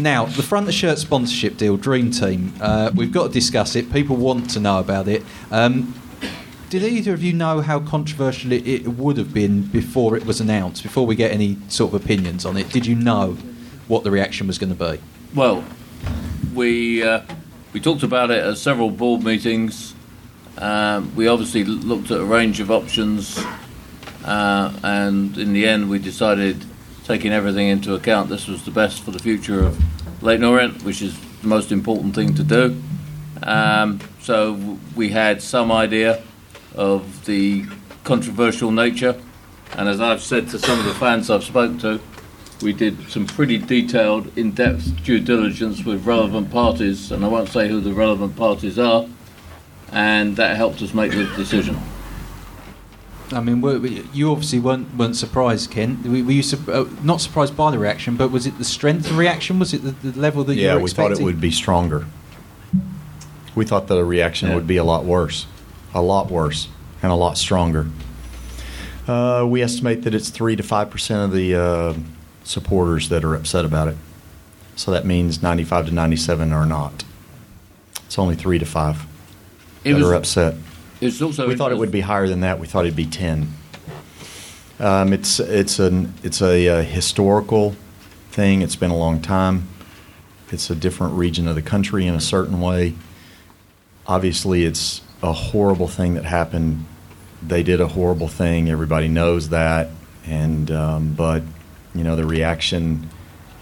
Now, the front of shirt sponsorship deal, Dream Team. Uh, we've got to discuss it. People want to know about it. Um, did either of you know how controversial it, it would have been before it was announced? Before we get any sort of opinions on it, did you know what the reaction was going to be? Well, we uh, we talked about it at several board meetings. Um, we obviously looked at a range of options, uh, and in the end, we decided, taking everything into account, this was the best for the future of Leyton Orient, which is the most important thing to do. Um, so we had some idea of the controversial nature, and as I've said to some of the fans I've spoken to, we did some pretty detailed, in-depth due diligence with relevant parties, and I won't say who the relevant parties are, and that helped us make the decision. I mean, were, you obviously weren't weren't surprised, Ken. Were, were you su- uh, not surprised by the reaction, but was it the strength of the reaction? Was it the, the level that you were expecting? Yeah, we thought it would be stronger. We thought that the reaction Yeah. would be a lot worse, a lot worse, and a lot stronger. Uh, we estimate that it's three to five percent of the uh, supporters that are upset about it. So that means ninety-five to ninety-seven are not. It's only three to five It that was, are upset. It's also We thought it would be higher than that. We thought it'd be ten. Um, it's it's an it's a, uh historical thing. It's been a long time. It's a different region of the country in a certain way. Obviously, it's a horrible thing that happened. They did a horrible thing. Everybody knows that, and um, but you know the reaction.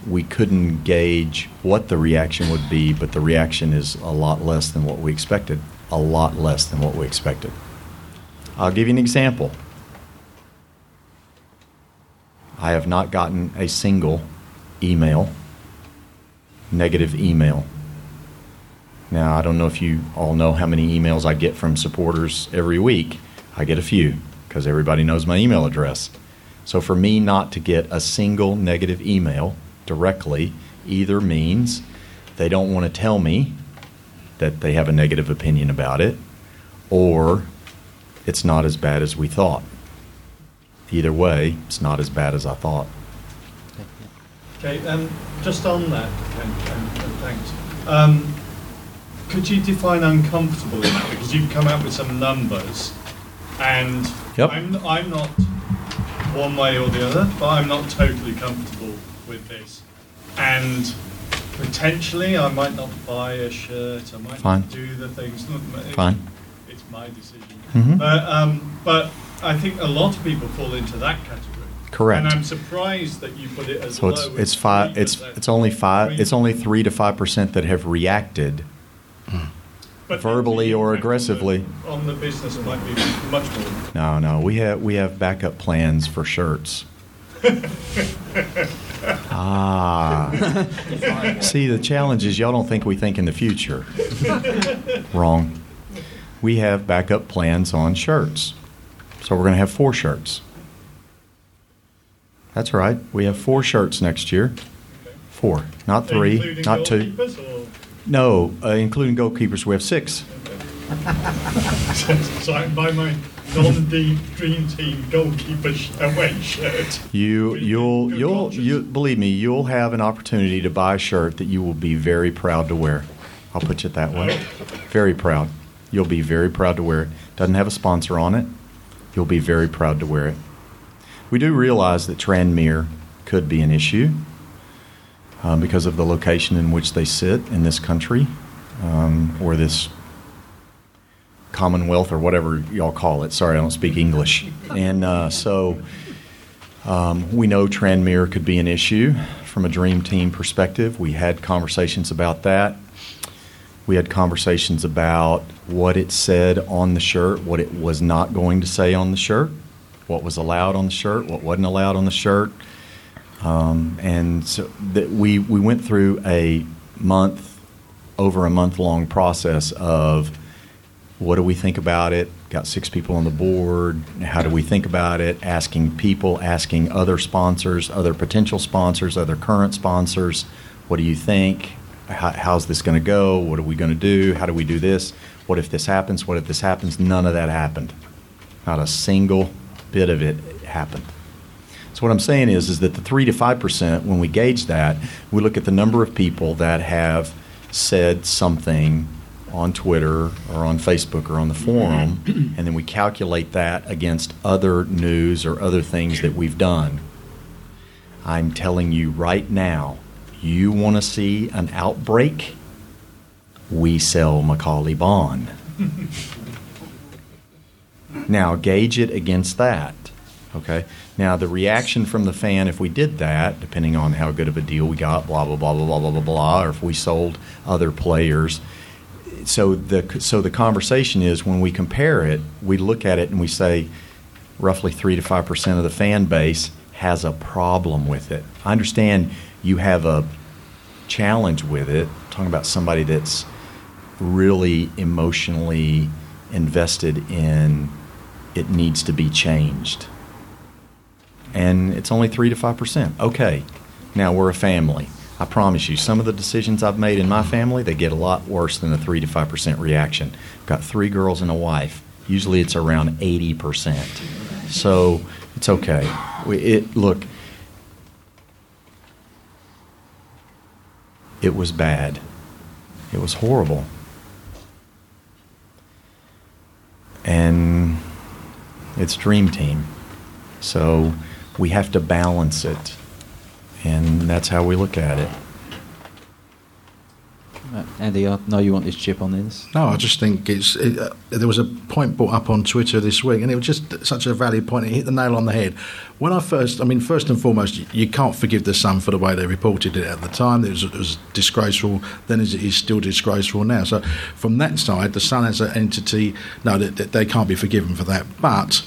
We couldn't gauge what the reaction would be, but the reaction is a lot less than what we expected. A lot less than what we expected. I'll give you an example. I have not gotten a single email, negative email. Now, I don't know if you all know how many emails I get from supporters every week. I get a few because everybody knows my email address. So, for me not to get a single negative email directly either means they don't want to tell me that they have a negative opinion about it, or it's not as bad as we thought. Either way, it's not as bad as I thought. Okay, um, just on that, Ken, and thanks. Um, could you define uncomfortable in that? Because you've come out with some numbers, and Yep. I'm, I'm not one way or the other, but I'm not totally comfortable with this. And potentially, I might not buy a shirt. I might Fine. not do the things. Look, it- Fine. It's my decision. Mhm. But um, but I think a lot of people fall into that category. Correct. And I'm surprised that you put it as So it's it's five. It's it's only five. It's only three to five percent that have reacted. but verbally or impact on the- aggressively. On the business might be much more. No, no, we have we have backup plans for shirts. ah, see, the challenge is y'all don't think we think in the future. Wrong. We have backup plans on shirts, so we're going to have four shirts. That's right. We have four shirts next year. Four, not three, not two. No, uh, including goalkeepers, we have six. so I can buy my non-dream team goalkeeper away shirt. You, you'll, you'll you believe me, you'll have an opportunity to buy a shirt that you will be very proud to wear. I'll put it that way. Very proud. You'll be very proud to wear it. Doesn't have a sponsor on it. You'll be very proud to wear it. We do realize that Tranmere could be an issue um, because of the location in which they sit in this country um, or this Commonwealth or whatever y'all call it. Sorry, I don't speak English. And uh, so um, we know Tranmere could be an issue from a dream team perspective. We had conversations about that. We had conversations about what it said on the shirt, what it was not going to say on the shirt, what was allowed on the shirt, what wasn't allowed on the shirt. Um, and so that we, we went through a month, over a month long process of what do we think about it? Got six people on the board. How do we think about it? Asking people, asking other sponsors, other potential sponsors, other current sponsors, what do you think? How, how's this going to go? What are we going to do? How do we do this? What if this happens? What if this happens? None of that happened. Not a single bit of it happened. So what I'm saying is, is that the three to five percent, when we gauge that, we look at the number of people that have said something on Twitter or on Facebook or on the forum, and then we calculate that against other news or other things that we've done. I'm telling you right now, you want to see an outbreak? We sell Macauley Bonne. now gauge it against that. Okay. Now the reaction from the fan, if we did that, depending on how good of a deal we got, blah blah blah blah blah blah blah blah, or if we sold other players. So the so the conversation is when we compare it, we look at it and we say, roughly three to five percent of the fan base has a problem with it. I understand you have a challenge with it. I'm talking about somebody that's really emotionally invested in it needs to be changed and it's only 3 to 5%. Okay, now we're a family. I promise you, some of the decisions I've made in my family, they get a lot worse than a 3 to 5% reaction. I've got three girls and a wife. Usually it's around 80%. So it's okay. We, it, look, it was bad. It was horrible. And it's Dream Team. So we have to balance it. And that's how we look at it. Uh, Andy, I know you want this chip on this. No, I just think it's. It, uh, there was a point brought up on Twitter this week, and it was just such a valid point. It hit the nail on the head. When I first, I mean, first and foremost, you, you can't forgive the Sun for the way they reported it at the time. It was, it was disgraceful. Then it is still disgraceful now. So, from that side, the Sun as an entity, no, they, they can't be forgiven for that. But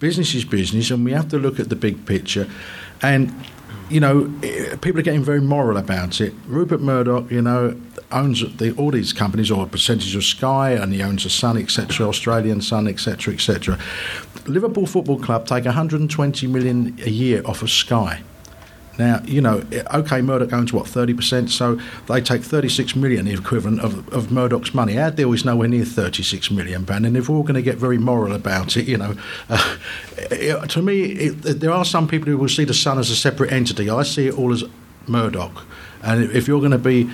business is business, and we have to look at the big picture. And you know, people are getting very moral about it. Rupert Murdoch, you know, owns the, all these companies or a percentage of Sky, and he owns the Sun, etc., Australian Sun, etc., etc. Liverpool Football Club take 120 million a year off of Sky. Now, you know, OK, Murdoch owns what, 30%, so they take 36 million, the equivalent of, of Murdoch's money. Our deal is nowhere near 36 million pound, and if we're all going to get very moral about it, you know, uh, to me, it, there are some people who will see the Sun as a separate entity. I see it all as Murdoch, and if you're going to be,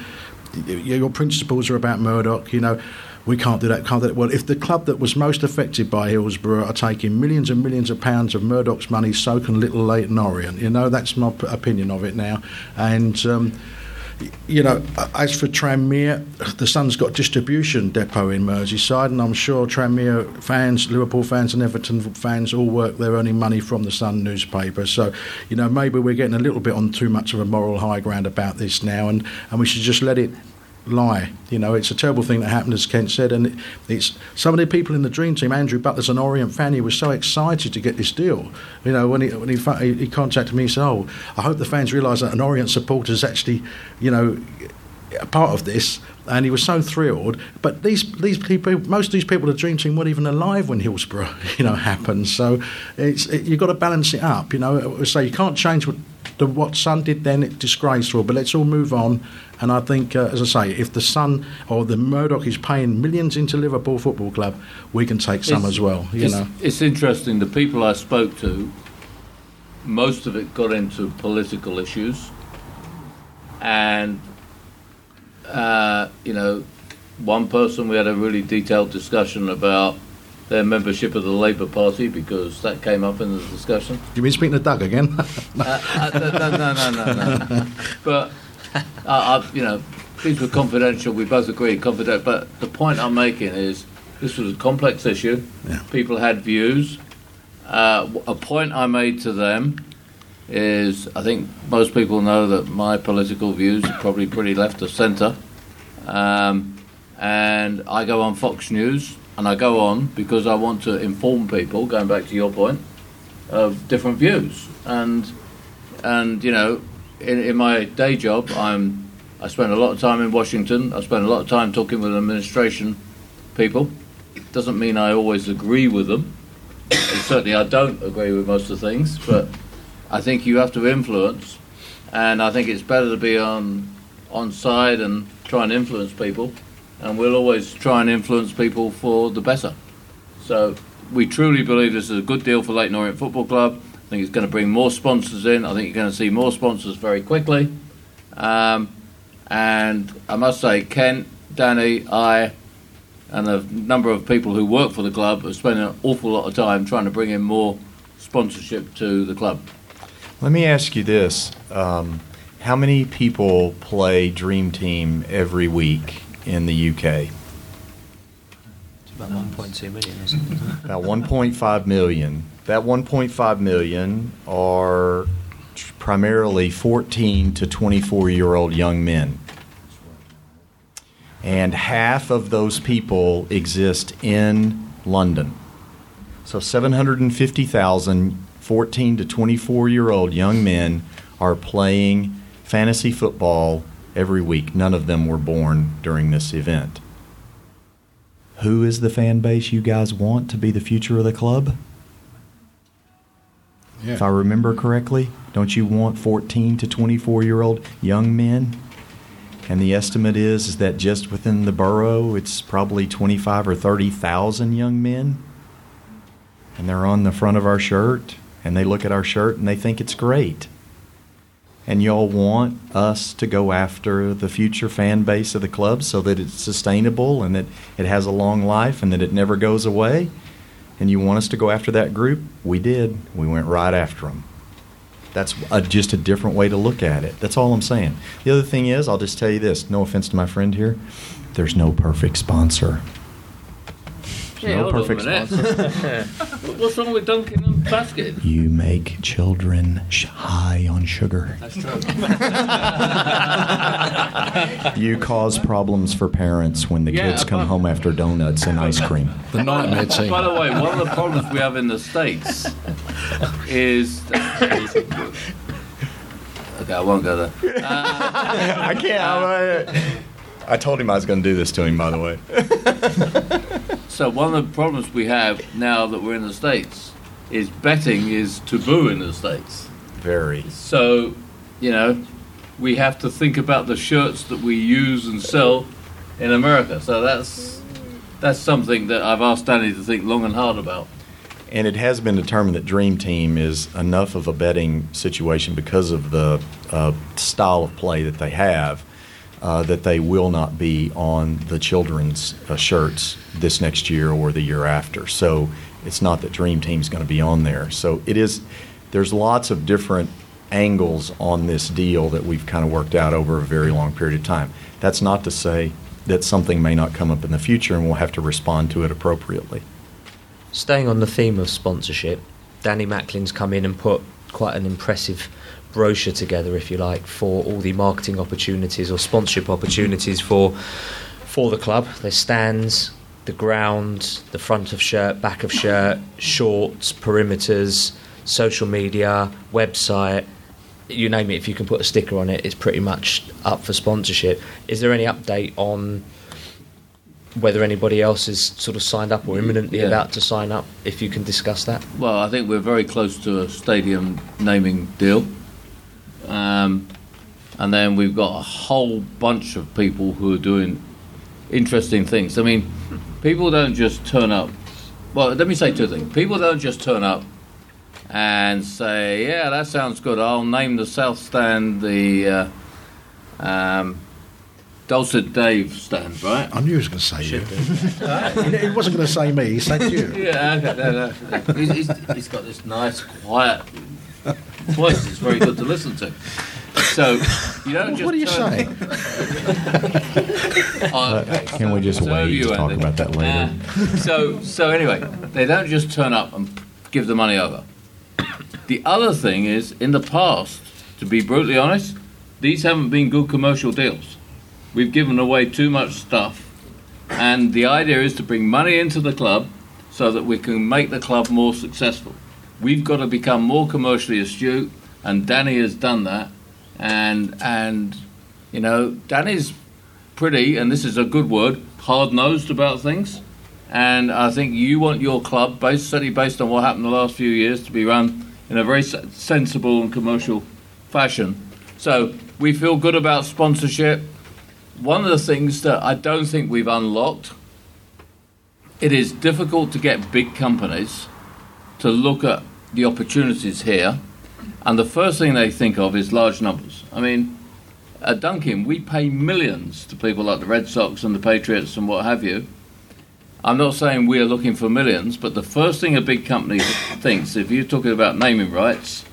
your principles are about Murdoch, you know we can't do that, can't do that. Well, if the club that was most affected by Hillsborough are taking millions and millions of pounds of Murdoch's money, so can Little Leyton Orient. You know, that's my opinion of it now. And. Um, you know, as for Tranmere, the Sun's got distribution depot in Merseyside, and I'm sure Tranmere fans, Liverpool fans, and Everton fans all work their earning money from the Sun newspaper. So, you know, maybe we're getting a little bit on too much of a moral high ground about this now, and, and we should just let it lie. You know, it's a terrible thing that happened, as Kent said, and it's some of the people in the dream team. Andrew Butler's an Orient fan. He was so excited to get this deal. You know, when he when he, he contacted me, he said, "Oh, I hope the fans realise that an Orient supporter is actually, you know." A part of this, and he was so thrilled. But these these people, most of these people, the dream team, weren't even alive when Hillsborough, you know, happened. So it's it, you've got to balance it up. You know, so you can't change what the, what Sun did then, it's disgraceful. But let's all move on. And I think, uh, as I say, if the Sun or the Murdoch is paying millions into Liverpool Football Club, we can take some it's, as well. You it's, know, it's interesting. The people I spoke to, most of it got into political issues, and uh, you know, one person we had a really detailed discussion about their membership of the Labour Party because that came up in the discussion. You mean speaking to Doug again? uh, uh, no, no, no, no, no. But uh, you know, these were confidential. We both agreed confidential. But the point I'm making is this was a complex issue. Yeah. People had views. Uh, a point I made to them is I think most people know that my political views are probably pretty left of centre. Um, and I go on Fox News and I go on because I want to inform people, going back to your point, of different views. And and you know, in, in my day job, I'm I spend a lot of time in Washington. I spend a lot of time talking with administration people. Doesn't mean I always agree with them. certainly, I don't agree with most of the things, but I think you have to influence, and I think it's better to be on on side and try and influence people and we'll always try and influence people for the better. So we truly believe this is a good deal for Leyton Orient Football Club. I think it's going to bring more sponsors in. I think you're going to see more sponsors very quickly. Um, and I must say, Ken, Danny, I, and a number of people who work for the club have spent an awful lot of time trying to bring in more sponsorship to the club. Let me ask you this. Um, how many people play Dream Team every week in the UK? It's about 1.2 million, isn't it? About 1.5 million. That 1.5 million are primarily 14 to 24 year old young men. And half of those people exist in London. So 750,000 14 to 24 year old young men are playing fantasy football every week. None of them were born during this event. Who is the fan base you guys want to be the future of the club? Yeah. If I remember correctly, don't you want 14 to 24 year old young men? And the estimate is, is that just within the borough, it's probably 25 or 30,000 young men. And they're on the front of our shirt, and they look at our shirt and they think it's great. And y'all want us to go after the future fan base of the club so that it's sustainable and that it has a long life and that it never goes away? And you want us to go after that group? We did. We went right after them. That's a, just a different way to look at it. That's all I'm saying. The other thing is, I'll just tell you this no offense to my friend here, there's no perfect sponsor. Yeah, no hold on a perfect minute. sponsor. What's wrong with Dunkin' and Baskin? You make children sh- high on sugar. That's true. You cause problems for parents when the Yeah, kids come home after donuts and ice cream. The nightmare team. By the way, one of the problems we have in the States is. Okay, I won't go there. I can't. I, uh, I told him I was going to do this to him, by the way. So, one of the problems we have now that we're in the States is betting is taboo in the States. Very. So, you know, we have to think about the shirts that we use and sell in America. So, that's. That's something that I've asked Danny to think long and hard about. And it has been determined that Dream Team is enough of a betting situation because of the uh, style of play that they have uh, that they will not be on the children's uh, shirts this next year or the year after. So it's not that Dream Team's going to be on there. So it is. There's lots of different angles on this deal that we've kind of worked out over a very long period of time. That's not to say that something may not come up in the future and we'll have to respond to it appropriately. Staying on the theme of sponsorship, Danny Macklin's come in and put quite an impressive brochure together, if you like, for all the marketing opportunities or sponsorship opportunities for for the club. There's stands, the ground, the front of shirt, back of shirt, shorts, perimeters, social media, website. You name it, if you can put a sticker on it, it's pretty much up for sponsorship. Is there any update on whether anybody else is sort of signed up or imminently Yeah. about to sign up, if you can discuss that. Well, I think we're very close to a stadium naming deal. Um, and then we've got a whole bunch of people who are doing interesting things. I mean, people don't just turn up. Well, let me say two things. People don't just turn up and say, "Yeah, that sounds good. I'll name the South Stand the uh, um, Dulcet Dave stand, right?" I knew he was going to say you. he wasn't going to say me. He said you. Yeah, okay, no, no, no. He's, he's, he's got this nice, quiet voice. It's very good to listen to. So you don't just. What are you turn- saying? Okay. Can we just So wait you, to talk about that later? Uh, so, so anyway, they don't just turn up and give the money over. The other thing is, in the past, to be brutally honest, these haven't been good commercial deals. We've given away too much stuff, and the idea is to bring money into the club so that we can make the club more successful. We've got to become more commercially astute, and Danny has done that. And and you know, Danny's pretty, and this is a good word, hard nosed about things. And I think you want your club, based, certainly based on what happened the last few years, to be run in a very sensible and commercial fashion. So we feel good about sponsorship. One of the things that I don't think we've unlocked, it is difficult to get big companies to look at the opportunities here, and the first thing they think of is large numbers. I mean, at Dunkin', we pay millions to people like the Red Sox and the Patriots and what have you. I'm not saying we are looking for millions, but the first thing a big company thinks, if you're talking about naming rights,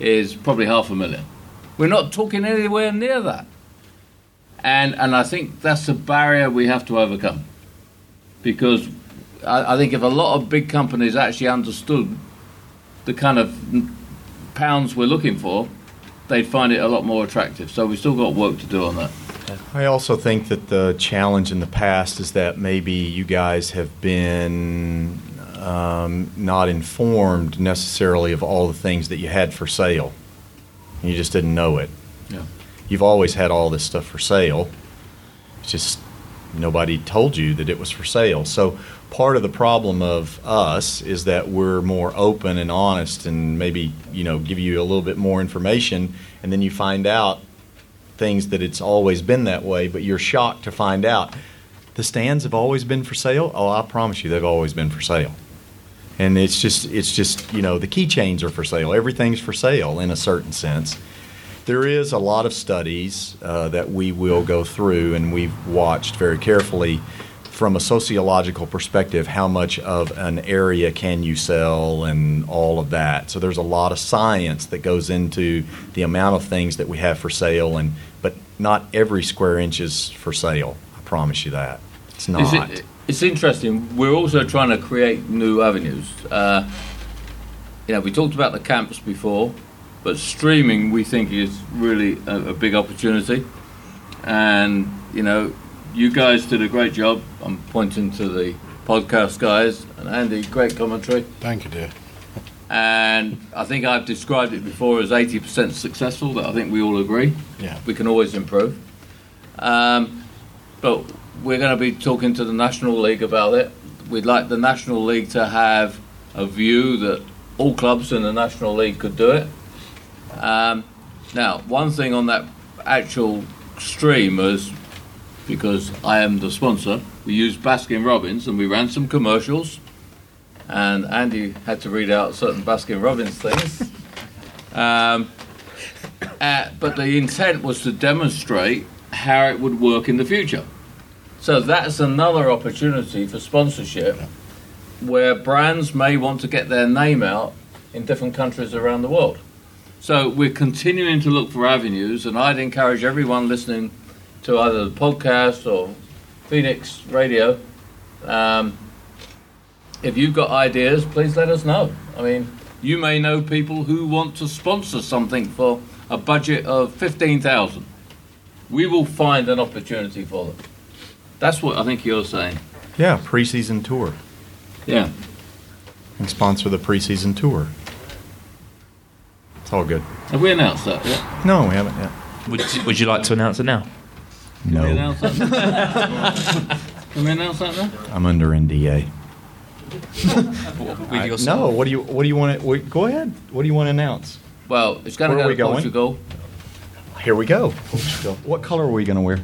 is probably half a million. We're not talking anywhere near that. And, and I think that's a barrier we have to overcome. Because I, I think if a lot of big companies actually understood the kind of pounds we're looking for, they'd find it a lot more attractive. So we've still got work to do on that. I also think that the challenge in the past is that maybe you guys have been um, not informed necessarily of all the things that you had for sale. You just didn't know it. Yeah. You've always had all this stuff for sale. It's just nobody told you that it was for sale. So part of the problem of us is that we're more open and honest and maybe, you know, give you a little bit more information and then you find out things that it's always been that way, but you're shocked to find out the stands have always been for sale. Oh, I promise you, they've always been for sale. And it's just, it's just, you know, the keychains are for sale. Everything's for sale in a certain sense. There is a lot of studies uh, that we will go through, and we've watched very carefully from a sociological perspective how much of an area can you sell and all of that. So there's a lot of science that goes into the amount of things that we have for sale, and but not every square inch is for sale. I promise you that it's not. it- it's interesting. We're also trying to create new avenues. Uh, you know, we talked about the camps before, but streaming we think is really a, a big opportunity. And you know, you guys did a great job. I'm pointing to the podcast guys and Andy, great commentary. Thank you, dear. And I think I've described it before as 80% successful. That I think we all agree. Yeah. We can always improve. Um, but we're going to be talking to the National League about it. We'd like the National League to have a view that all clubs in the National League could do it. Um, now, one thing on that actual stream is because I am the sponsor, we used Baskin Robbins and we ran some commercials. And Andy had to read out certain Baskin Robbins things. Um, uh, but the intent was to demonstrate how it would work in the future. So that's another opportunity for sponsorship where brands may want to get their name out in different countries around the world. So we're continuing to look for avenues, and I'd encourage everyone listening to either the podcast or Phoenix Radio. Um, if you've got ideas, please let us know. I mean, you may know people who want to sponsor something for a budget of fifteen thousand. We will find an opportunity for them. That's what I think you're saying. yeah, preseason tour. Yeah. And sponsor the preseason tour. It's all good. Have we announced that yet? No, we haven't yet. Would you, would you like to announce it now? Can we No, announce that? Can we announce that? I'm under NDA. With I- no, what do you what do you want to go ahead? What do you want to announce? Well, it's going to Where go are to we going? Portugal. Here we go. what color are we going to wear?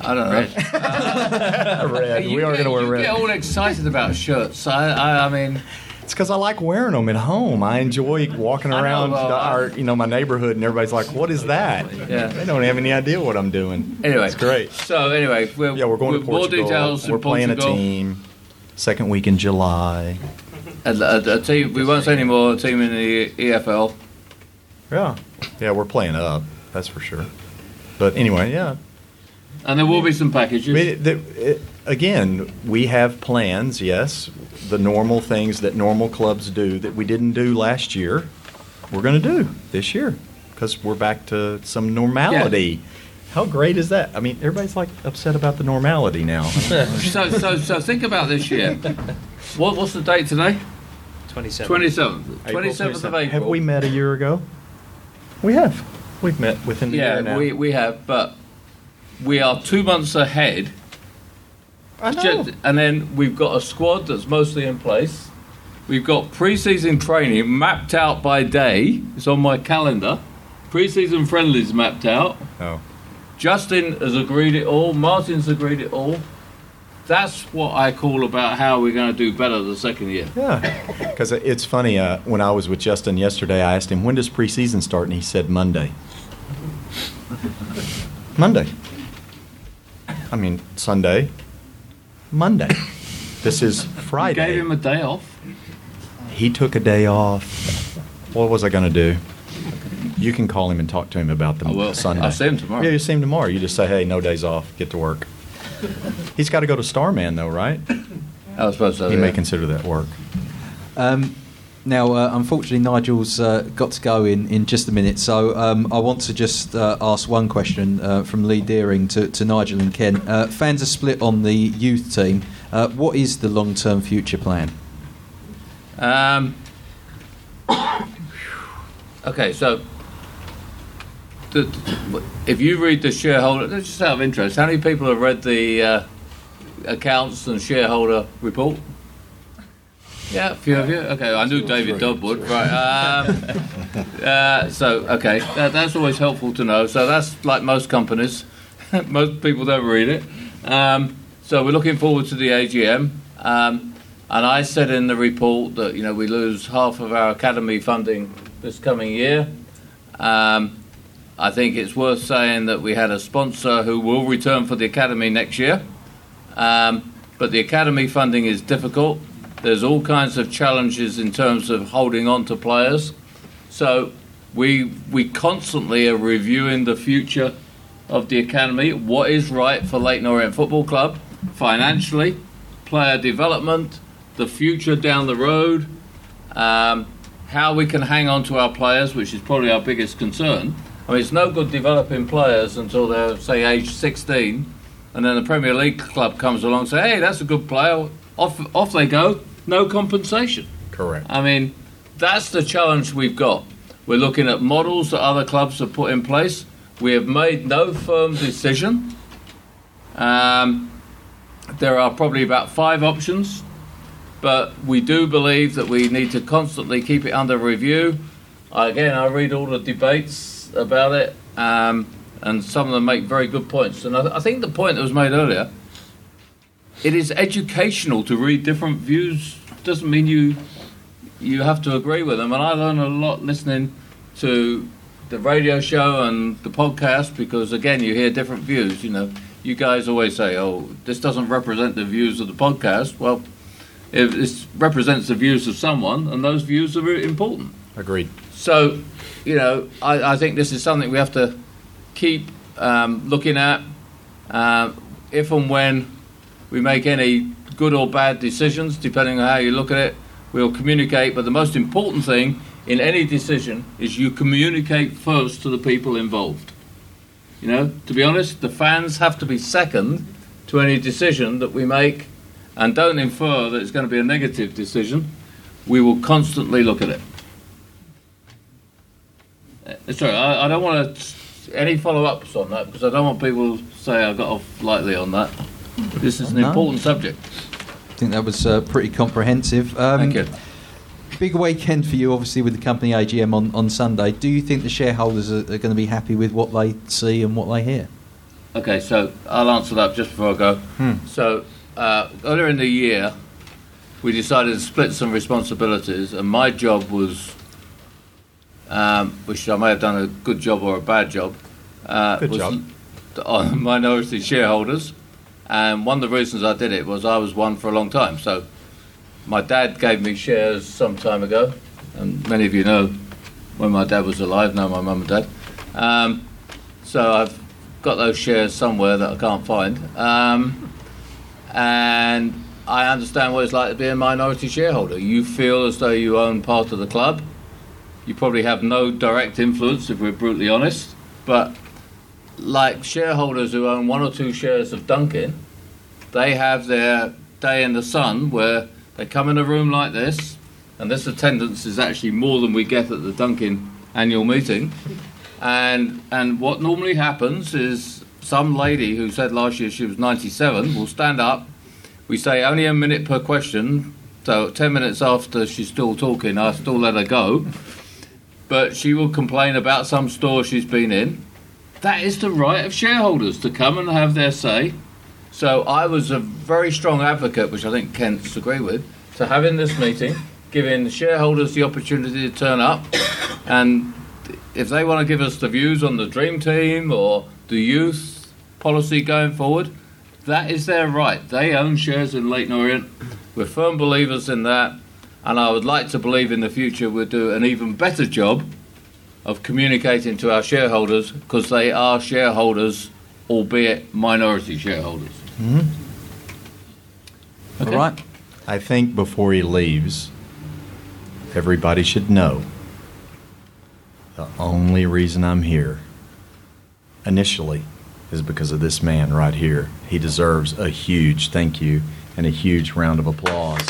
I don't know. red. You we are get- going to wear you red. get all excited about shirts. I, I, I mean, It's because I like wearing them at home. I enjoy walking around our, you know, my neighborhood, and everybody's like, "What is that?" Yeah. They don't have any idea what I'm doing. anyway, it's great. So anyway, we're, Yeah, we're going to Portugal. We're in playing Portugal. a team. Second week in July. A, a, a team. We won't say any more. A team in the EFL. Yeah, yeah, we're playing up. That's for sure. But anyway, yeah. And there will be some packages. I mean, the, it, again, we have plans. Yes, the normal things that normal clubs do that we didn't do last year, we're going to do this year because we're back to some normality. How great is that? I mean, everybody's like upset about the normality now. so, so, so think about this year. What, what's the date today? 27. Twenty seventh. April Twenty seventh of April. Have we met a year ago? We have. We've met within the Yeah, year now. Yeah, we, we have, but we are two months ahead. I know. And then we've got a squad that's mostly in place. We've got pre-season training mapped out by day. It's on my calendar. Pre-season friendlies mapped out. Oh. Justin has agreed it all. Martin's agreed it all. that's what I call about how we're going to do better the second year. Yeah, because it's funny. Uh, when I was with Justin yesterday, I asked him when does preseason start, and he said Monday. Monday. I mean Sunday. Monday. This is You Friday. gave him a day off. he took a day off. What was I going to do? You can call him and talk to him about the I will. Sunday. I'll see him tomorrow. Yeah, you see him tomorrow. You just say, "Hey, no days off. Get to work." He's got to go to Starman though, right? I was supposed to. he yeah. may consider that work. Um, now, uh, unfortunately, Nigel's uh, got to go in, in just a minute, so um, I want to just uh, ask one question uh, from Lee Deering to, to Nigel and Ken. Uh, fans are split on the youth team. Uh, what is the long term future plan? Um, okay, so the, if you read the shareholder, just out of interest, how many people have read the accounts and shareholder report? Yeah, a few of you. Okay, I knew David Dodd would. Right. Um, uh, so, okay, that, that's always helpful to know. So that's like most companies. most people don't read it. Um, so we're looking forward to the AGM. Um, and I said in the report that you know we lose half of our academy funding this coming year. Um, I think it's worth saying that we had a sponsor who will return for the academy next year. Um, but the academy funding is difficult. There's all kinds of challenges in terms of holding on to players. So we we constantly are reviewing the future of the academy. What is right for Leyton Orient Football Club financially, player development, the future down the road, um, how we can hang on to our players, which is probably our biggest concern. I mean, it's no good developing players until they're say age 16, and then the Premier League club comes along and say, "Hey, that's a good player." Off off they go, no compensation. Correct. I mean, that's the challenge we've got. We're looking at models that other clubs have put in place. We have made no firm decision. Um, there are probably about five options, but we do believe that we need to constantly keep it under review. Again, I read all the debates about it, um, and some of them make very good points. And I, I think the point that was made earlier it is educational to read different views. Doesn't mean you you have to agree with them. And I learn a lot listening to the radio show and the podcast because again, you hear different views. You know, you guys always say, "Oh, this doesn't represent the views of the podcast." Well, it, it represents the views of someone, and those views are important. Agreed. So, you know, I, I think this is something we have to keep um, looking at. Um, if and when we make any good or bad decisions, depending on how you look at it, we'll communicate. But the most important thing in any decision is you communicate first to the people involved. You know, to be honest, the fans have to be second to any decision that we make, and don't infer that it's going to be a negative decision. We will constantly look at it. Uh, Sorry, I, I don't want to any follow-ups on that because I don't want people to say I got off lightly on that. This is an No. important subject. I think that was uh, pretty comprehensive. Um, Thank you. Big weekend for you, obviously, with the company AGM on, on Sunday. Do you think the shareholders are, are going to be happy with what they see and what they hear? Okay, so I'll answer that just before I go. So uh, earlier in the year, we decided to split some responsibilities, and my job was, um, which I may have done a good job or a bad job, uh, Good was job. on minority shareholders. And one of the reasons I did it was I was one for a long time. So my dad gave me shares some time ago, and many of you know when my dad was alive, know my mum and dad. Um, so I've got those shares somewhere that I can't find. Um, and I understand what it's like to be a minority shareholder. You feel as though you own part of the club. You probably have no direct influence, if we're brutally honest. But like shareholders who own one or two shares of Dunkin', they have their day in the sun where they come in a room like this, and this attendance is actually more than we get at the Dunkin' annual meeting. And and what normally happens is some lady who said last year she was 97 will stand up. We say only a minute per question, so 10 minutes after she's still talking, I still let her go. But she will complain about some store she's been in. That is the right of shareholders to come and have their say. So I was a very strong advocate, which I think Kent disagreed with, to having this meeting, giving shareholders the opportunity to turn up, and if they want to give us the views on the dream team or the youth policy going forward, that is their right. They own shares in Leyton Orient. We're firm believers in that, and I would like to believe in the future we'll do an even better job of communicating to our shareholders because they are shareholders, albeit minority shareholders. Hmm? All right. I think before he leaves, everybody should know the only reason I'm here initially is because of this man right here. He deserves a huge thank you and a huge round of applause.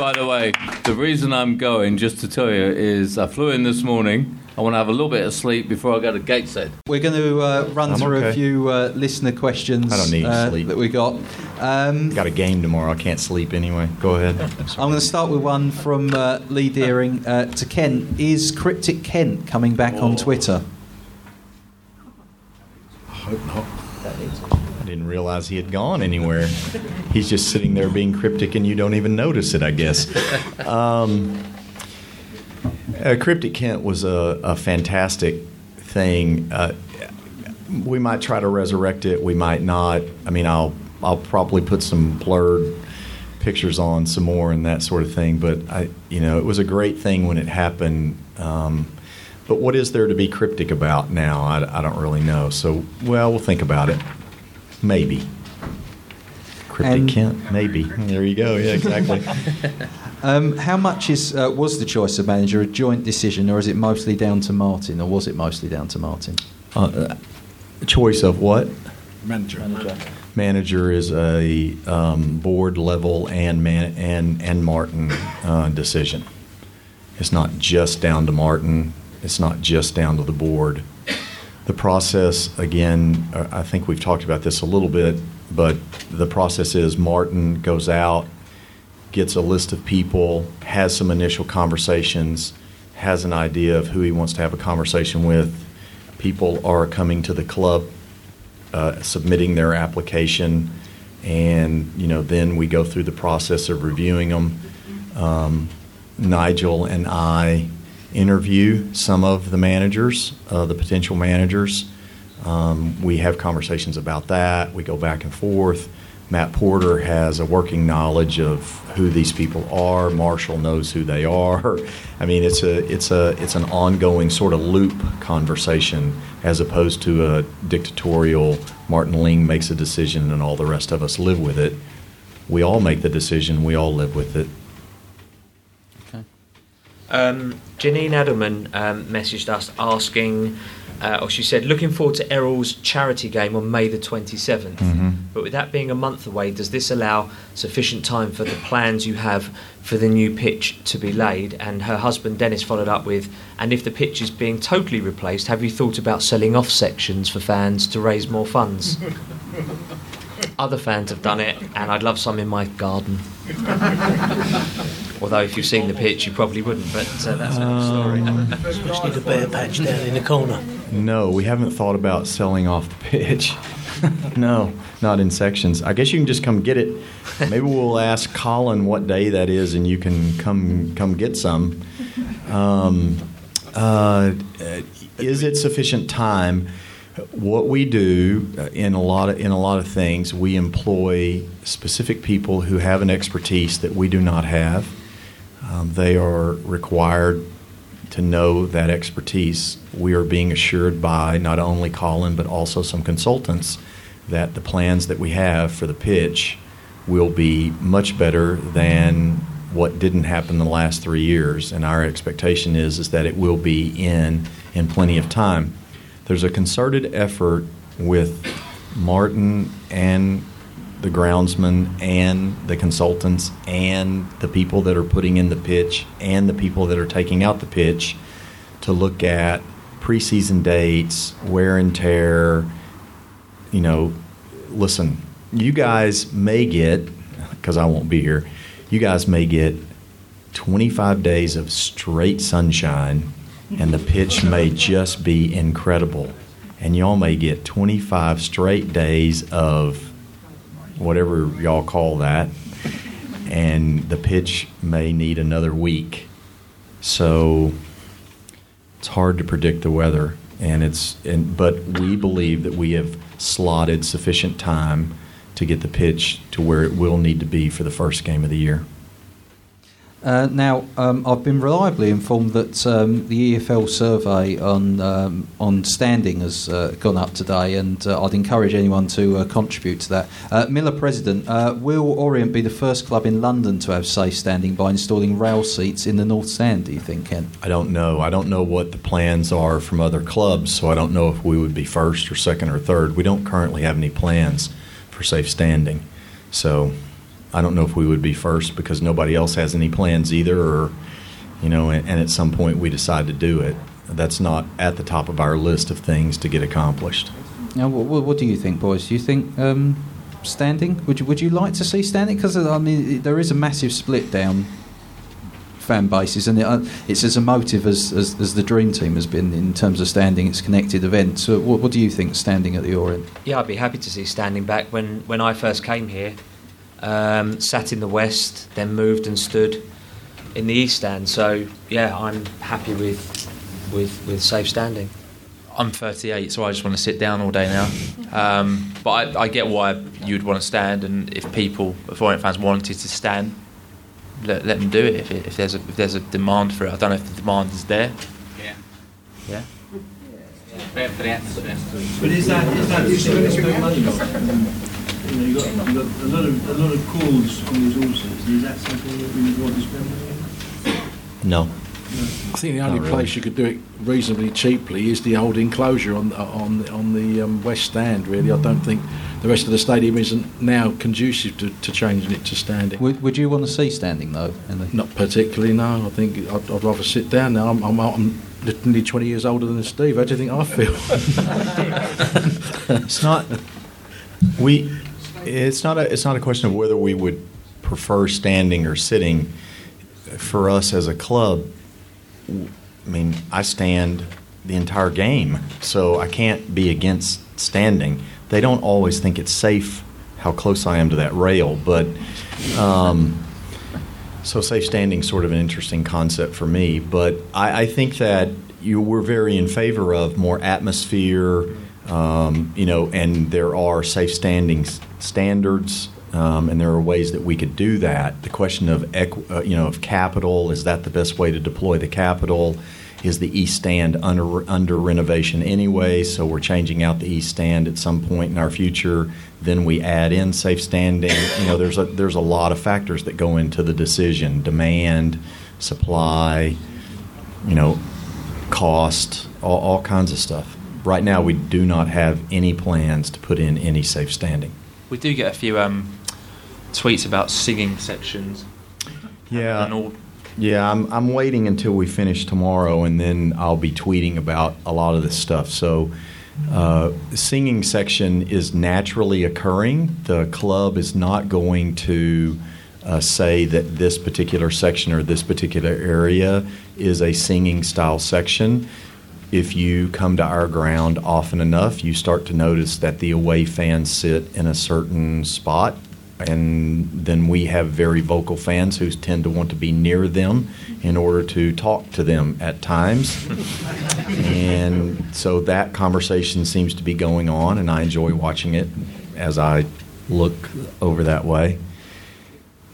By the way, the reason I'm going, just to tell you, is I flew in this morning. I want to have a little bit of sleep before I go to Gateshead. We're going to uh, run I'm through a few uh, listener questions I don't need uh, sleep. that we got. Um, Got a game tomorrow. I can't sleep anyway. Go ahead. I'm going to start with one from uh, Lee Deering uh, to Kent. Is Cryptic Kent coming back on Twitter? I hope not. Realize he had gone anywhere. He's just sitting there being cryptic, and you don't even notice it, I guess. Um, uh, Cryptic Kent was a, a fantastic thing. Uh, we might try to resurrect it. We might not. I mean, I'll I'll probably put some blurred pictures on some more and that sort of thing. But I, you know, it was a great thing when it happened. Um, but what is there to be cryptic about now? I, I don't really know. So, well, we'll think about it. Maybe. Cryptic And- Kent, maybe. There you go. Yeah, exactly. Um, how much is uh, was the choice of manager a joint decision, or is it mostly down to Martin, or was it mostly down to Martin? uh, choice of what? Manager. Manager is a um, board level and man and and Martin uh, decision. It's not just down to Martin. It's not just down to the board. The process, again, uh, I think we've talked about this a little bit, but the process is Martin goes out, gets a list of people, has some initial conversations, has an idea of who he wants to have a conversation with. People are coming to the club, uh, submitting their application, and you know then we go through the process of reviewing them. Um, Nigel and I interview some of the managers, uh, the potential managers. Um, we have conversations about that. We go back and forth. Matt Porter has a working knowledge of who these people are. Marshall knows who they are. I mean, it's a it's a it's an ongoing sort of loop conversation as opposed to a dictatorial. Martin Ling makes a decision and all the rest of us live with it. We all make the decision. We all live with it. Um, Janine Adelman um, messaged us asking, uh, or she said, looking forward to Errol's charity game on May the 27th. Mhm. But with that being a month away, does this allow sufficient time for the plans you have for the new pitch to be laid? And her husband Dennis followed up with, and if the pitch is being totally replaced, have you thought about selling off sections for fans to raise more funds? Other fans have done it, and I'd love some in my garden. Although if you've seen the pitch, you probably wouldn't. But uh, that's another story. Just need a bare patch down in the corner. No, we haven't thought about selling off the pitch. no, not in sections. I guess you can just come get it. Maybe we'll ask Colin what day that is, and you can come come get some. Um, uh, is it sufficient time? What we do uh, in a lot of in a lot of things, we employ specific people who have an expertise that we do not have. Um, they are required to know that expertise. We are being assured by not only Colin but also some consultants that the plans that we have for the pitch will be much better than what didn't happen the last three years. And our expectation is is that it will be in in plenty of time. There's a concerted effort with Martin and the groundsman and the consultants and the people that are putting in the pitch and the people that are taking out the pitch to look at preseason dates, wear and tear. You know, listen, you guys may get, because I won't be here, you guys may get 25 days of straight sunshine, and the pitch may just be incredible. And y'all may get 25 straight days of whatever y'all call that, and the pitch may need another week. So it's hard to predict the weather, and it's and, but we believe that we have slotted sufficient time to get the pitch to where it will need to be for the first game of the year. Uh, now, um, I've been reliably informed that um, the EFL survey on um, on standing has uh, gone up today, and uh, I'd encourage anyone to uh, contribute to that. Uh, Miller President, uh, will Orient be the first club in London to have safe standing by installing rail seats in the North Stand? Do you think, Kent? I don't know. I don't know what the plans are from other clubs, so I don't know if we would be first or second or third. We don't currently have any plans for safe standing, so I don't know if we would be first because nobody else has any plans either, or you know, and, and at some point we decide to do it. That's not at the top of our list of things to get accomplished. Now, what, what do you think, boys? Do you think um, standing? Would you would you like to see standing? Because I mean, there is a massive split down fan bases, and it, uh, it's as emotive as, as, as the Dream Team has been in terms of standing. It's connected events. So, what, what do you think standing at the Orient? Yeah, I'd be happy to see standing back. When when I first came here, um, sat in the west, then moved and stood in the east stand. So yeah, I'm happy with with with safe standing. I'm 38, so I just want to sit down all day now. Um, but I, I get why you'd want to stand, and if people, if Orient fans wanted to stand, let, let them do it. If, it, if there's a if there's a demand for it, I don't know if the demand is there. Yeah. Yeah. But But is that is that is there any spend money on? You know, you got you got a lot of a lot of calls on these horses. Is that something that we would want to spend money on? No. I think the only Not really. place you could do it reasonably cheaply is the old enclosure on on on the um, west stand. Really, I don't think the rest of the stadium isn't now conducive to, to changing it to standing. Would, would you want to see standing though? In the, Not particularly. No, I think I'd, I'd rather sit down now. I'm, I'm, I'm literally 20 years older than Steve. How do you think I feel? It's not. We. It's not a. It's not a question of whether we would prefer standing or sitting. For us as a club, I mean, I stand the entire game, so I can't be against standing. They don't always think it's safe how close I am to that rail, but um, so safe standing is sort of an interesting concept for me. But I, I think that you were very in favor of more atmosphere, um, you know, and there are safe standing s- standards. Um, and there are ways that we could do that. The question of, equ- uh, you know, of capital is that the best way to deploy the capital? Is the east stand under under renovation anyway? So we're changing out the east stand at some point in our future. Then we add in safe standing. You know, there's a there's a lot of factors that go into the decision: demand, supply, you know, cost, all, all kinds of stuff. Right now, we do not have any plans to put in any safe standing. We do get a few um, tweets about singing sections. Yeah. All. Yeah, I'm, I'm waiting until we finish tomorrow, and then I'll be tweeting about a lot of this stuff. So, uh, the singing section is naturally occurring. The club is not going to uh, say that this particular section or this particular area is a singing style section. If you come to our ground often enough, you start to notice that the away fans sit in a certain spot and then we have very vocal fans who tend to want to be near them in order to talk to them at times. and so that conversation seems to be going on, and I enjoy watching it as I look over that way.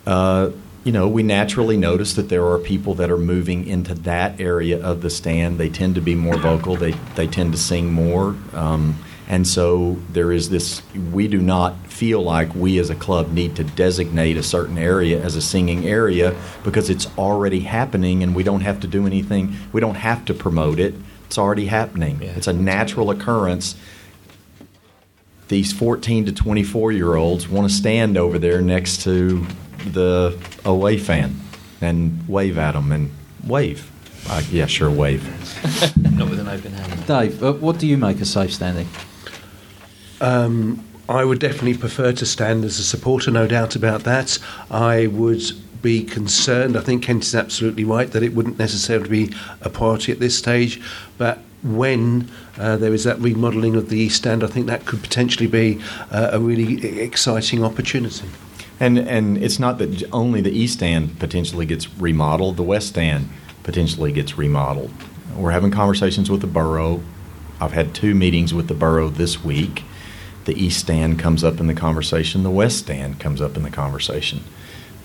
Uh, you know, we naturally notice that there are people that are moving into that area of the stand. They tend to be more vocal. They they tend to sing more, um, and so there is this. We do not feel like we as a club need to designate a certain area as a singing area because it's already happening, and we don't have to do anything. We don't have to promote it. It's already happening. Yeah. It's a natural occurrence these 14 to 24 year olds want to stand over there next to the away fan and wave at them and wave. Uh, yeah, sure, wave. Not with an open hand. Dave, uh, what do you make of safe standing? Um, I would definitely prefer to stand as a supporter, no doubt about that. I would be concerned. I think Kent is absolutely right that it wouldn't necessarily be a priority at this stage, but when uh, there is that remodelling of the East Stand, I think that could potentially be uh, a really exciting opportunity. And and it's not that only the east stand potentially gets remodeled; the west stand potentially gets remodeled. We're having conversations with the borough. I've had two meetings with the borough this week. The east stand comes up in the conversation. The west stand comes up in the conversation.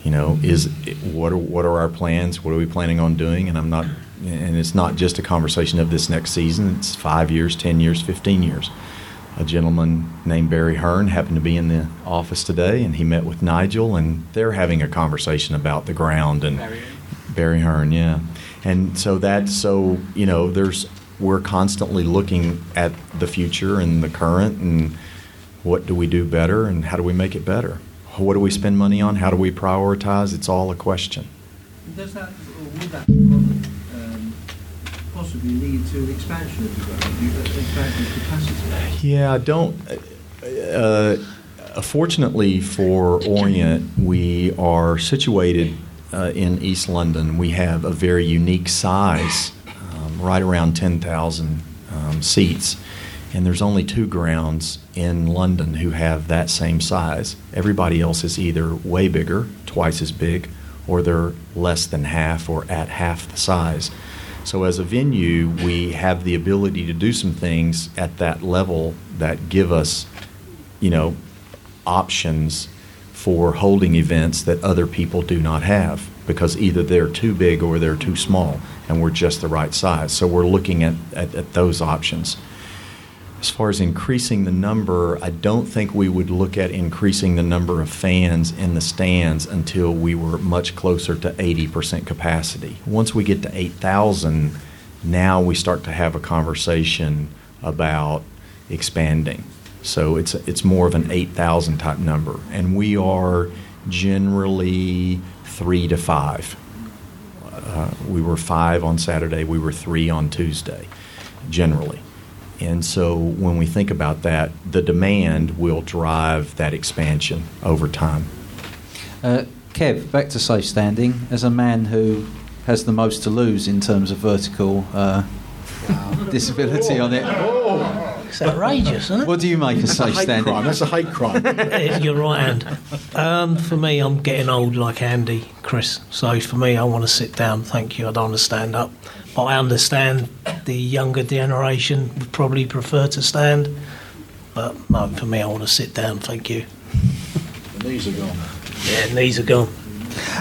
You know, is what are what are our plans? What are we planning on doing? And I'm not, and it's not just a conversation of this next season. It's five years, ten years, fifteen years a gentleman named Barry Hearn happened to be in the office today, and he met with Nigel, and they're having a conversation about the ground and Barry, Hearn, yeah. And so that's so you know, there's we're constantly looking at the future and the current, and what do we do better, and how do we make it better? What do we spend money on? How do we prioritize? It's all a question. Possibly lead to an expansion of expansion of capacity? Yeah, I don't. Uh, uh, fortunately for Orient, we are situated uh, in East London. We have a very unique size, um, right around 10,000 um, seats. And there's only two grounds in London who have that same size. Everybody else is either way bigger, twice as big, or they're less than half or at half the size. So, as a venue, we have the ability to do some things at that level that give us, you know, options for holding events that other people do not have because either they're too big or they're too small and we're just the right size. So, we're looking at, at, at those options. As far as increasing the number, I don't think we would look at increasing the number of fans in the stands until we were much closer to 80% capacity. Once we get to 8,000, now we start to have a conversation about expanding. So it's it's more of an 8,000 type number, and we are generally three to five. Uh, we were five on Saturday. We were three on Tuesday, generally. And so when we think about that, the demand will drive that expansion over time. Uh, Kev, back to safe standing. As a man who has the most to lose in terms of vertical uh, disability on it, It's outrageous, isn't it? what do you make of That's a safe hate standing? crime. That's a hate crime. It's your right hand. Um, for me, I'm getting old like Andy, Chris. So for me, I want to sit down. Thank you. I don't want to stand up. But I understand the younger generation would probably prefer to stand. But no, for me, I want to sit down. Thank you. The knees are gone. Yeah, knees are gone.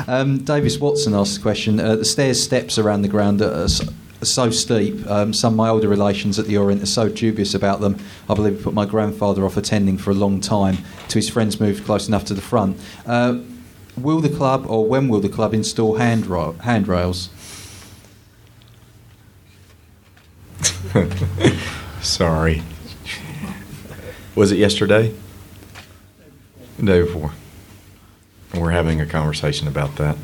Um, Davis Watson asked the question. Uh, the stairs steps around the ground are, s- are so steep. Um, some of my older relations at the Orient are so dubious about them. I believe it put my grandfather off attending for a long time till his friends moved close enough to the front. Uh, will the club, or when will the club install handrail, handrails? Sorry. Was it yesterday? The day before. We're having a conversation about that.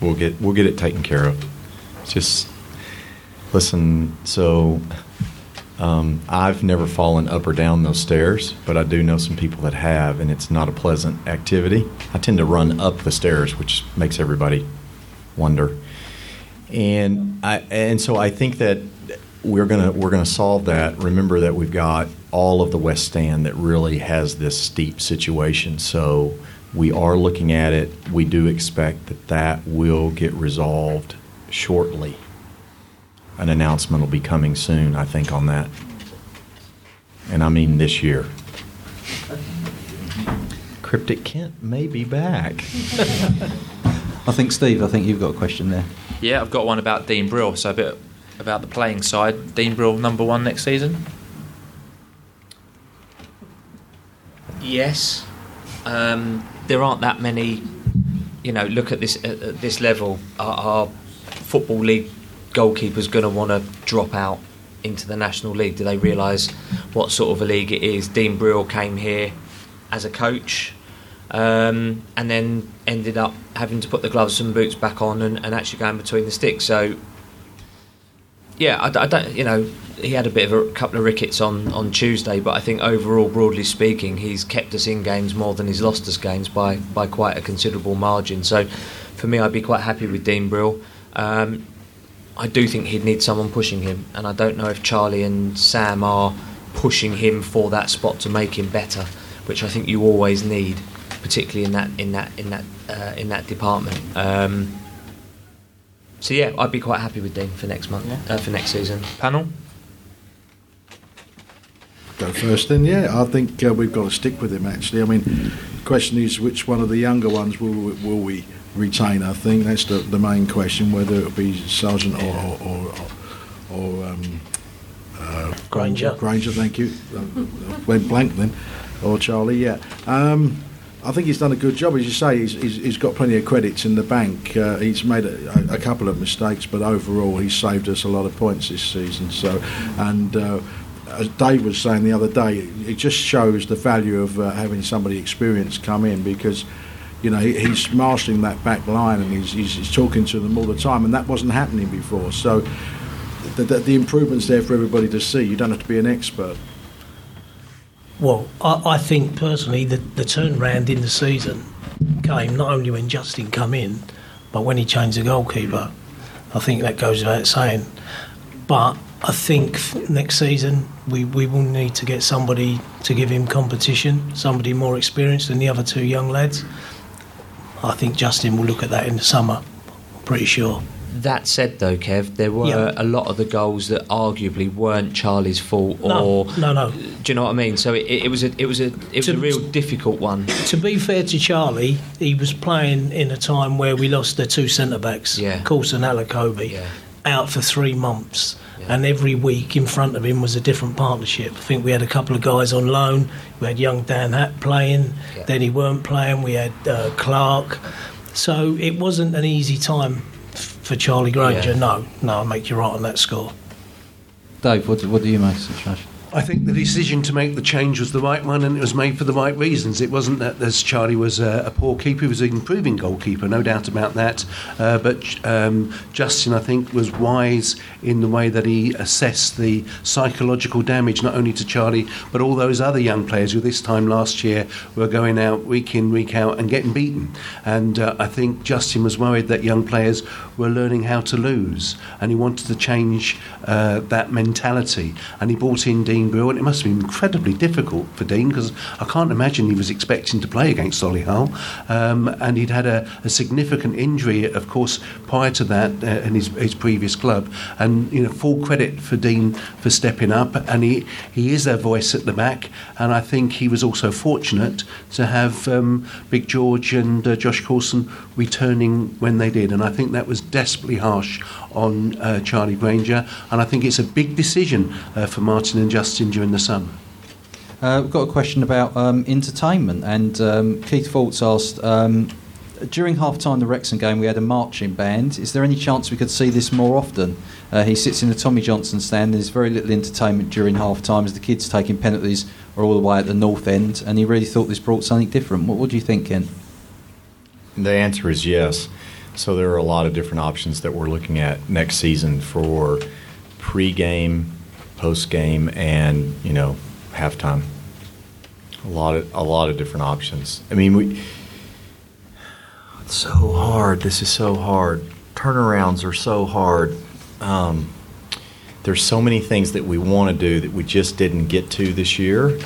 We'll get we'll get it taken care of. Just listen. So um, I've never fallen up or down those stairs, but I do know some people that have, and it's not a pleasant activity. I tend to run up the stairs, which makes everybody wonder. And I and so I think that we're gonna we're gonna solve that. Remember that we've got all of the West Stand that really has this steep situation. So we are looking at it. We do expect that that will get resolved shortly. An announcement will be coming soon, I think, on that. And I mean this year. Cryptic Kent may be back. I think Steve. I think you've got a question there. Yeah, I've got one about Dean Brill. So a bit about the playing side. Dean Brill number one next season. Yes, um, there aren't that many. You know, look at this at, at this level. Our, our football league goalkeepers going to want to drop out into the national league? Do they realise what sort of a league it is? Dean Brill came here as a coach. Um, and then ended up having to put the gloves and boots back on and, and actually going between the sticks. So yeah, I, I don't. You know, he had a bit of a couple of rickets on, on Tuesday, but I think overall, broadly speaking, he's kept us in games more than he's lost us games by by quite a considerable margin. So, for me, I'd be quite happy with Dean Brill. Um, I do think he'd need someone pushing him, and I don't know if Charlie and Sam are pushing him for that spot to make him better, which I think you always need, particularly in that in that in that uh, in that department. Um, so yeah, I'd be quite happy with Dean for next month, uh, for next season. Panel. Go first then, yeah. I think uh, we've got to stick with him actually. I mean, the question is which one of the younger ones will, we- will we retain? I think that's the, the main question, whether it'll be Sargeant or, or, or, or um, uh, Granger. Granger, thank you. Went blank then. Or Charlie, yeah. Um, I think he's done a good job. As you say, he's, he's, he's got plenty of credits in the bank. Uh, he's made a, a couple of mistakes, but overall, he's saved us a lot of points this season. So, and uh, as Dave was saying the other day, it just shows the value of uh, having somebody experienced come in because. You know, he, he's marshalling that back line and he's, he's, he's talking to them all the time, and that wasn't happening before. So, the, the, the improvement's there for everybody to see. You don't have to be an expert. Well, I, I think personally the, the turnaround in the season came not only when Justin come in, but when he changed the goalkeeper. I think that goes without saying. But I think next season we, we will need to get somebody to give him competition, somebody more experienced than the other two young lads. I think Justin will look at that in the summer. I'm pretty sure. That said, though, Kev, there were Yeah. a lot of the goals that arguably weren't Charlie's fault, or No, no, no. do you know what I mean? So it, it was a it was a it was a real difficult one. To be fair to Charlie, he was playing in a time where we lost the two centre backs, Yeah. Coulson and Elokobi, Yeah. out for three months. Yeah. And every week in front of him was a different partnership. I think we had a couple of guys on loan. We had young Dan Hatt playing. Yeah. Then he weren't playing. We had uh, Clark. So it wasn't an easy time f- for Charlie Granger. Yeah. No, no, I make you right on that score. Dave, what do, what do you make of the situation? I think the decision to make the change was the right one, and it was made for the right reasons. It wasn't that as Charlie was a, a poor keeper; he was an improving goalkeeper, no doubt about that. Uh, but um, Justin, I think, was wise in the way that he assessed the psychological damage, not only to Charlie but all those other young players who this time last year were going out week in, week out, and getting beaten. And uh, I think Justin was worried that young players were learning how to lose, and he wanted to change uh, that mentality. And he brought in Dean And it must have been incredibly difficult for Dean because I can't imagine he was expecting to play against Solihull. Um, and he'd had a, a significant injury, of course, prior to that uh, in his, his previous club. And you know, full credit for Dean for stepping up, and he he is their voice at the back. And I think he was also fortunate to have um, Big George and uh, Josh Coulson returning when they did. And I think that was desperately harsh on uh, Charlie Granger. And I think it's a big decision uh, for Martin and Justin during the summer. Uh, we've got a question about um, entertainment, and um, Keith Faults asked um, during half time the Wrexham game we had a marching band. Is there any chance we could see this more often? Uh, he sits in the Tommy Johnston stand. There's very little entertainment during half time as the kids taking penalties are all the way at the north end, and he really thought this brought something different. What, what do you think, Kent? The answer is yes. So there are a lot of different options that we're looking at next season for pre-game, post-game, and you know halftime. A lot of a lot of different options. I mean, we. It's so hard. This is so hard. Turnarounds are so hard. Um, there's so many things that we want to do that we just didn't get to this year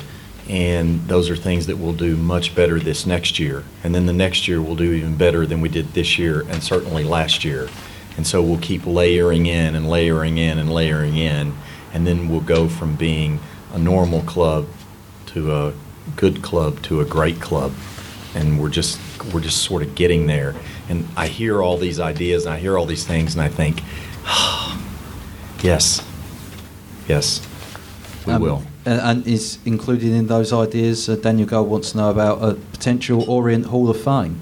and those are things that we'll do much better this next year and then the next year we'll do even better than we did this year and certainly last year and so we'll keep layering in and layering in and layering in and then we'll go from being a normal club to a good club to a great club and we're just we're just sort of getting there and i hear all these ideas and i hear all these things and i think yes yes we Um, will And, and is included in those ideas. Uh, Daniel Gold wants to know about a potential Orient Hall of Fame.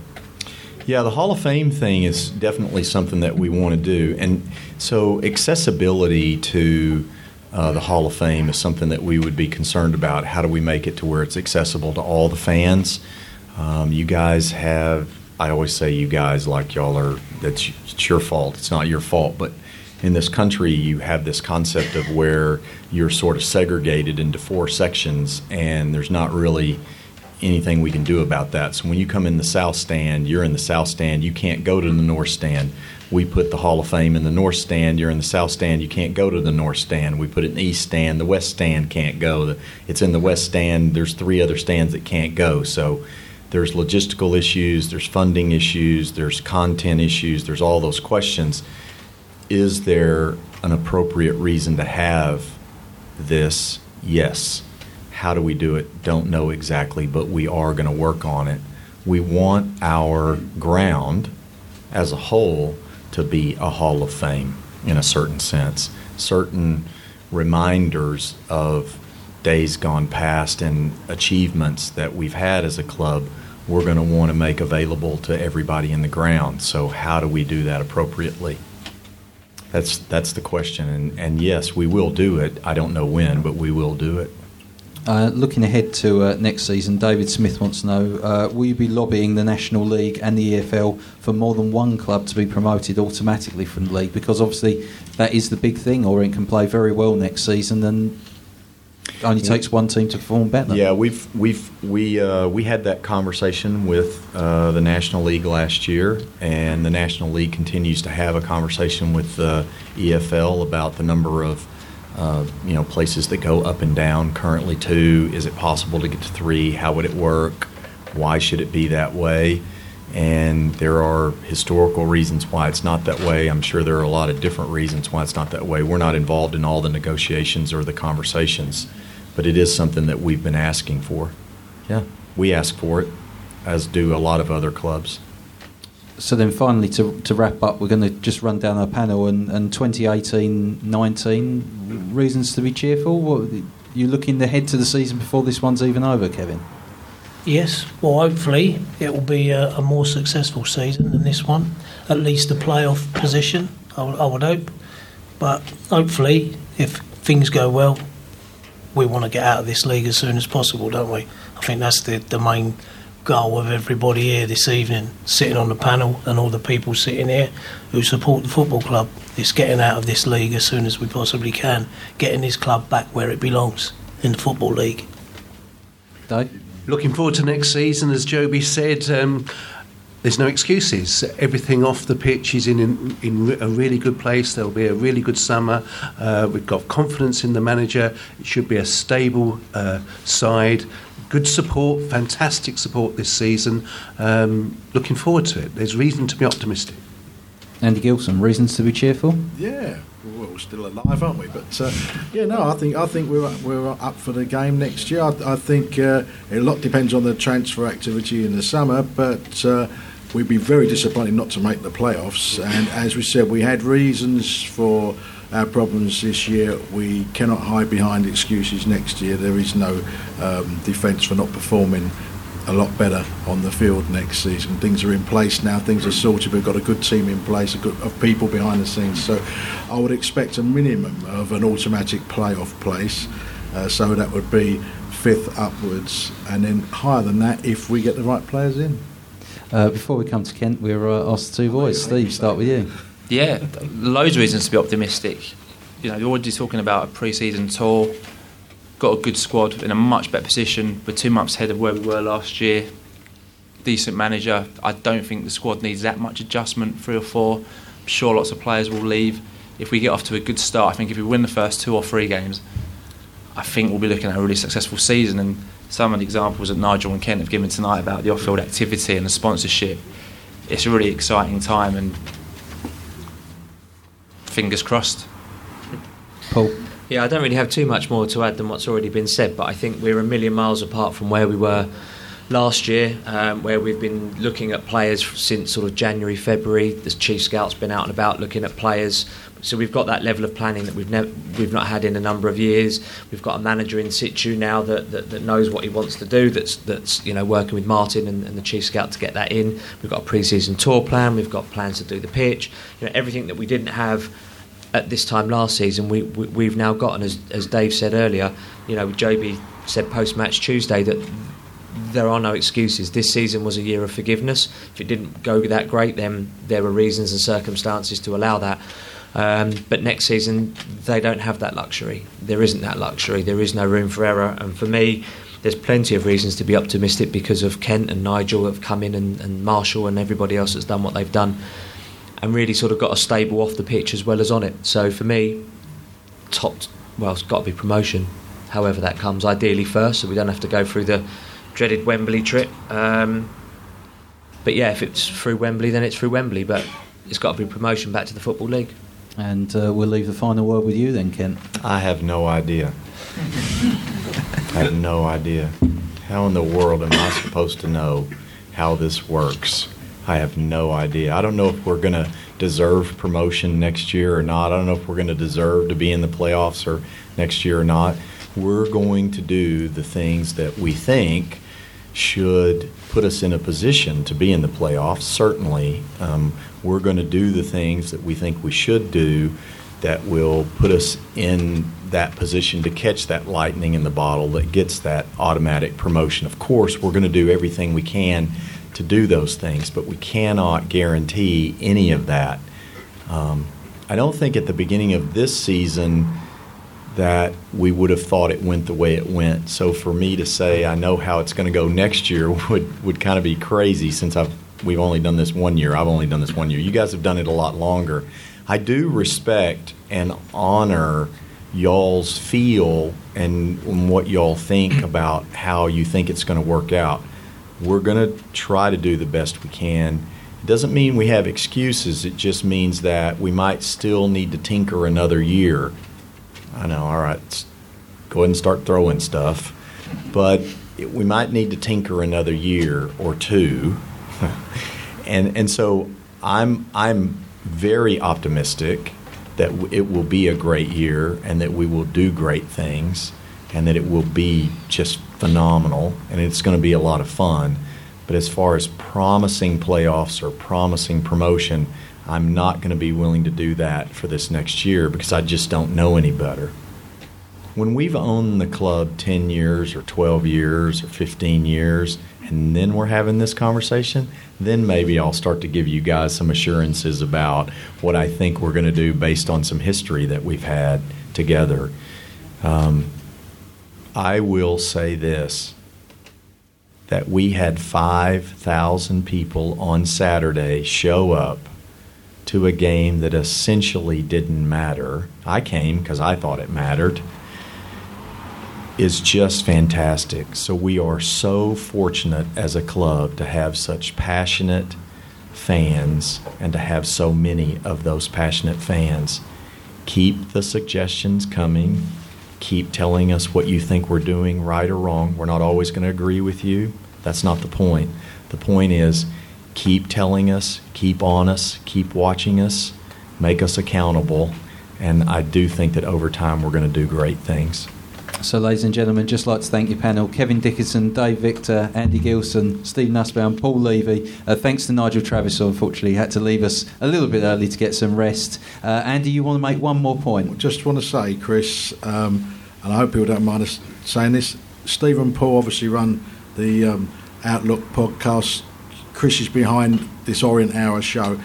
Yeah, the Hall of Fame thing is definitely something that we want to do. And so, accessibility to uh, the Hall of Fame is something that we would be concerned about. How do we make it to where it's accessible to all the fans? Um, you guys have, I always say, you guys, like y'all are, that's it's your fault. It's not your fault, but in this country, you have this concept of where you're sort of segregated into four sections, and there's not really anything we can do about that. So when you come in the south stand, you're in the south stand. You can't go to the north stand. We put the Hall of Fame in the north stand. You're in the south stand. You can't go to the north stand. We put it in the east stand. The west stand can't go. It's in the west stand. There's three other stands that can't go. So there's logistical issues. There's funding issues. There's content issues. There's all those questions. Is there an appropriate reason to have this? Yes. How do we do it? Don't know exactly, but we are going to work on it. We want our ground as a whole to be a Hall of Fame in a certain sense. Certain reminders of days gone past and achievements that we've had as a club, we're going to want to make available to everybody in the ground. So, how do we do that appropriately? That's that's the question, and, and yes, we will do it. I don't know when, but we will do it. Uh, looking ahead to uh, next season, David Smith wants to know: uh, Will you be lobbying the National League and the EFL for more than one club to be promoted automatically from the league? Because obviously that is the big thing. Orient can play very well next season, and only takes one team to perform better. Yeah, we've we've we uh, we had that conversation with uh, the National League last year, and the National League continues to have a conversation with the EFL about the number of uh, you know places that go up and down. Currently, two. Is it possible to get to three? How would it work? Why should it be that way? And there are historical reasons why it's not that way. I'm sure there are a lot of different reasons why it's not that way. We're not involved in all the negotiations or the conversations, but it is something that we've been asking for. Yeah, we ask for it, as do a lot of other clubs. So then, finally, to, to wrap up, we're going to just run down our panel and, and 2018-19 reasons to be cheerful. What you looking ahead to the season before this one's even over, Kevin? Yes, well, hopefully it will be a, a more successful season than this one. At least a playoff position, I I would hope. But hopefully, if things go well, we want to get out of this league as soon as possible, don't we? I think that's the, the main goal of everybody here this evening, sitting on the panel and all the people sitting here who support the football club. It's getting out of this league as soon as we possibly can, getting this club back where it belongs in the football league. Dave? Looking forward to next season, as Jobi said. Um, there's no excuses. Everything off the pitch is in, in, in a really good place. There'll be a really good summer. Uh, we've got confidence in the manager. It should be a stable uh, side. Good support, fantastic support this season. Um, looking forward to it. There's reason to be optimistic. Andy Gilson, reasons to be cheerful? Yeah, well, we're still alive, aren't we? But uh, yeah, no, I think I think we're up, we're up for the game next year. I, I think uh, a lot depends on the transfer activity in the summer, but. Uh, We'd be very disappointed not to make the playoffs, and as we said, we had reasons for our problems this year. We cannot hide behind excuses next year. There is no um, defence for not performing a lot better on the field next season. Things are in place now. Things are sorted. We've got a good team in place, a good of people behind the scenes. So, I would expect a minimum of an automatic playoff place. Uh, so that would be fifth upwards, and then higher than that if we get the right players in. Uh, before we come to Kent, we're uh, asked two boys. Steve, start with you. Yeah, loads of reasons to be optimistic. You know, you're already talking about a pre-season tour. Got a good squad in a much better position. We're two months ahead of where we were last year. Decent manager. I don't think the squad needs that much adjustment. Three or four. I'm sure lots of players will leave. If we get off to a good start, I think if we win the first two or three games, I think we'll be looking at a really successful season. And some of the examples that Nigel and Kent have given tonight about the off-field activity and the sponsorship, it's a really exciting time. And fingers crossed. Paul. Yeah, I don't really have too much more to add than what's already been said, but I think we're a million miles apart from where we were last year, um, where we've been looking at players since sort of January, February. The chief scout's been out and about looking at players. So we've got that level of planning that we've never we've not had in a number of years. We've got a manager in situ now that, that, that knows what he wants to do. That's that's you know working with Martin and, and the chief scout to get that in. We've got a pre-season tour plan. We've got plans to do the pitch. You know everything that we didn't have at this time last season, we, we have now got. And as as Dave said earlier, you know Jobi said post match Tuesday that there are no excuses. This season was a year of forgiveness. If it didn't go that great, then there were reasons and circumstances to allow that. Um, but next season, they don't have that luxury. There isn't that luxury. There is no room for error. And for me, there's plenty of reasons to be optimistic because of Kent and Nigel have come in and, and Marshall and everybody else that's done what they've done and really sort of got a stable off the pitch as well as on it. So for me, top, well, it's got to be promotion, however that comes, ideally first, so we don't have to go through the dreaded Wembley trip. Um, but yeah, if it's through Wembley, then it's through Wembley, but it's got to be promotion back to the Football League. And uh, we'll leave the final word with you then, Kent. I have no idea. I have no idea. How in the world am I supposed to know how this works? I have no idea. I don't know if we're going to deserve promotion next year or not. I don't know if we're going to deserve to be in the playoffs or next year or not. We're going to do the things that we think should put us in a position to be in the playoffs. Certainly, um, we're going to do the things that we think we should do that will put us in that position to catch that lightning in the bottle that gets that automatic promotion. Of course, we're going to do everything we can to do those things, but we cannot guarantee any of that. Um, I don't think at the beginning of this season that we would have thought it went the way it went. So for me to say I know how it's going to go next year would would kind of be crazy since I've we've only done this one year. I've only done this one year. You guys have done it a lot longer. I do respect and honor y'all's feel and what y'all think about how you think it's going to work out. We're going to try to do the best we can. It doesn't mean we have excuses. It just means that we might still need to tinker another year. I know, all right, go ahead and start throwing stuff. But it, we might need to tinker another year or two. and, and so I'm, I'm very optimistic that it will be a great year and that we will do great things and that it will be just phenomenal and it's going to be a lot of fun. But as far as promising playoffs or promising promotion, I'm not going to be willing to do that for this next year because I just don't know any better. When we've owned the club 10 years or 12 years or 15 years, and then we're having this conversation, then maybe I'll start to give you guys some assurances about what I think we're going to do based on some history that we've had together. Um, I will say this that we had 5,000 people on Saturday show up to a game that essentially didn't matter. I came because I thought it mattered is just fantastic. So we are so fortunate as a club to have such passionate fans and to have so many of those passionate fans. Keep the suggestions coming. Keep telling us what you think we're doing right or wrong. We're not always going to agree with you. That's not the point. The point is keep telling us, keep on us, keep watching us, make us accountable. And I do think that over time we're going to do great things. So, ladies and gentlemen, just like to thank your panel Kevin Dickenson, Dave Victor, Andy Gilson, Steve Nussbaum, Paul Levy. Uh, thanks to Nigel Travis, who unfortunately had to leave us a little bit early to get some rest. Uh, Andy, you want to make one more point? Just want to say, Chris, um, and I hope people don't mind us saying this. Steve and Paul obviously run the um, Outlook podcast. Chris is behind this Orient Hour show.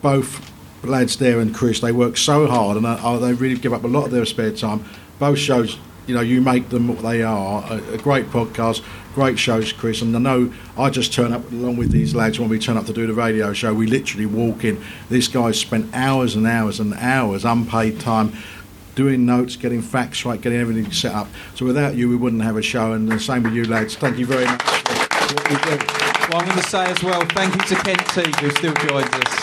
Both lads there and Chris, they work so hard and uh, they really give up a lot of their spare time. Both shows you know, you make them what they are. A, a, great podcast, great shows, Chris. And I know I just turn up along with these lads when we turn up to do the radio show. We literally walk in. This guy's spent hours and hours and hours, unpaid time, doing notes, getting facts right, getting everything set up. So without you, we wouldn't have a show. And the same with you, lads. Thank you very much Well, I'm going to say as well, thank you to Kent Teague, who still joins us.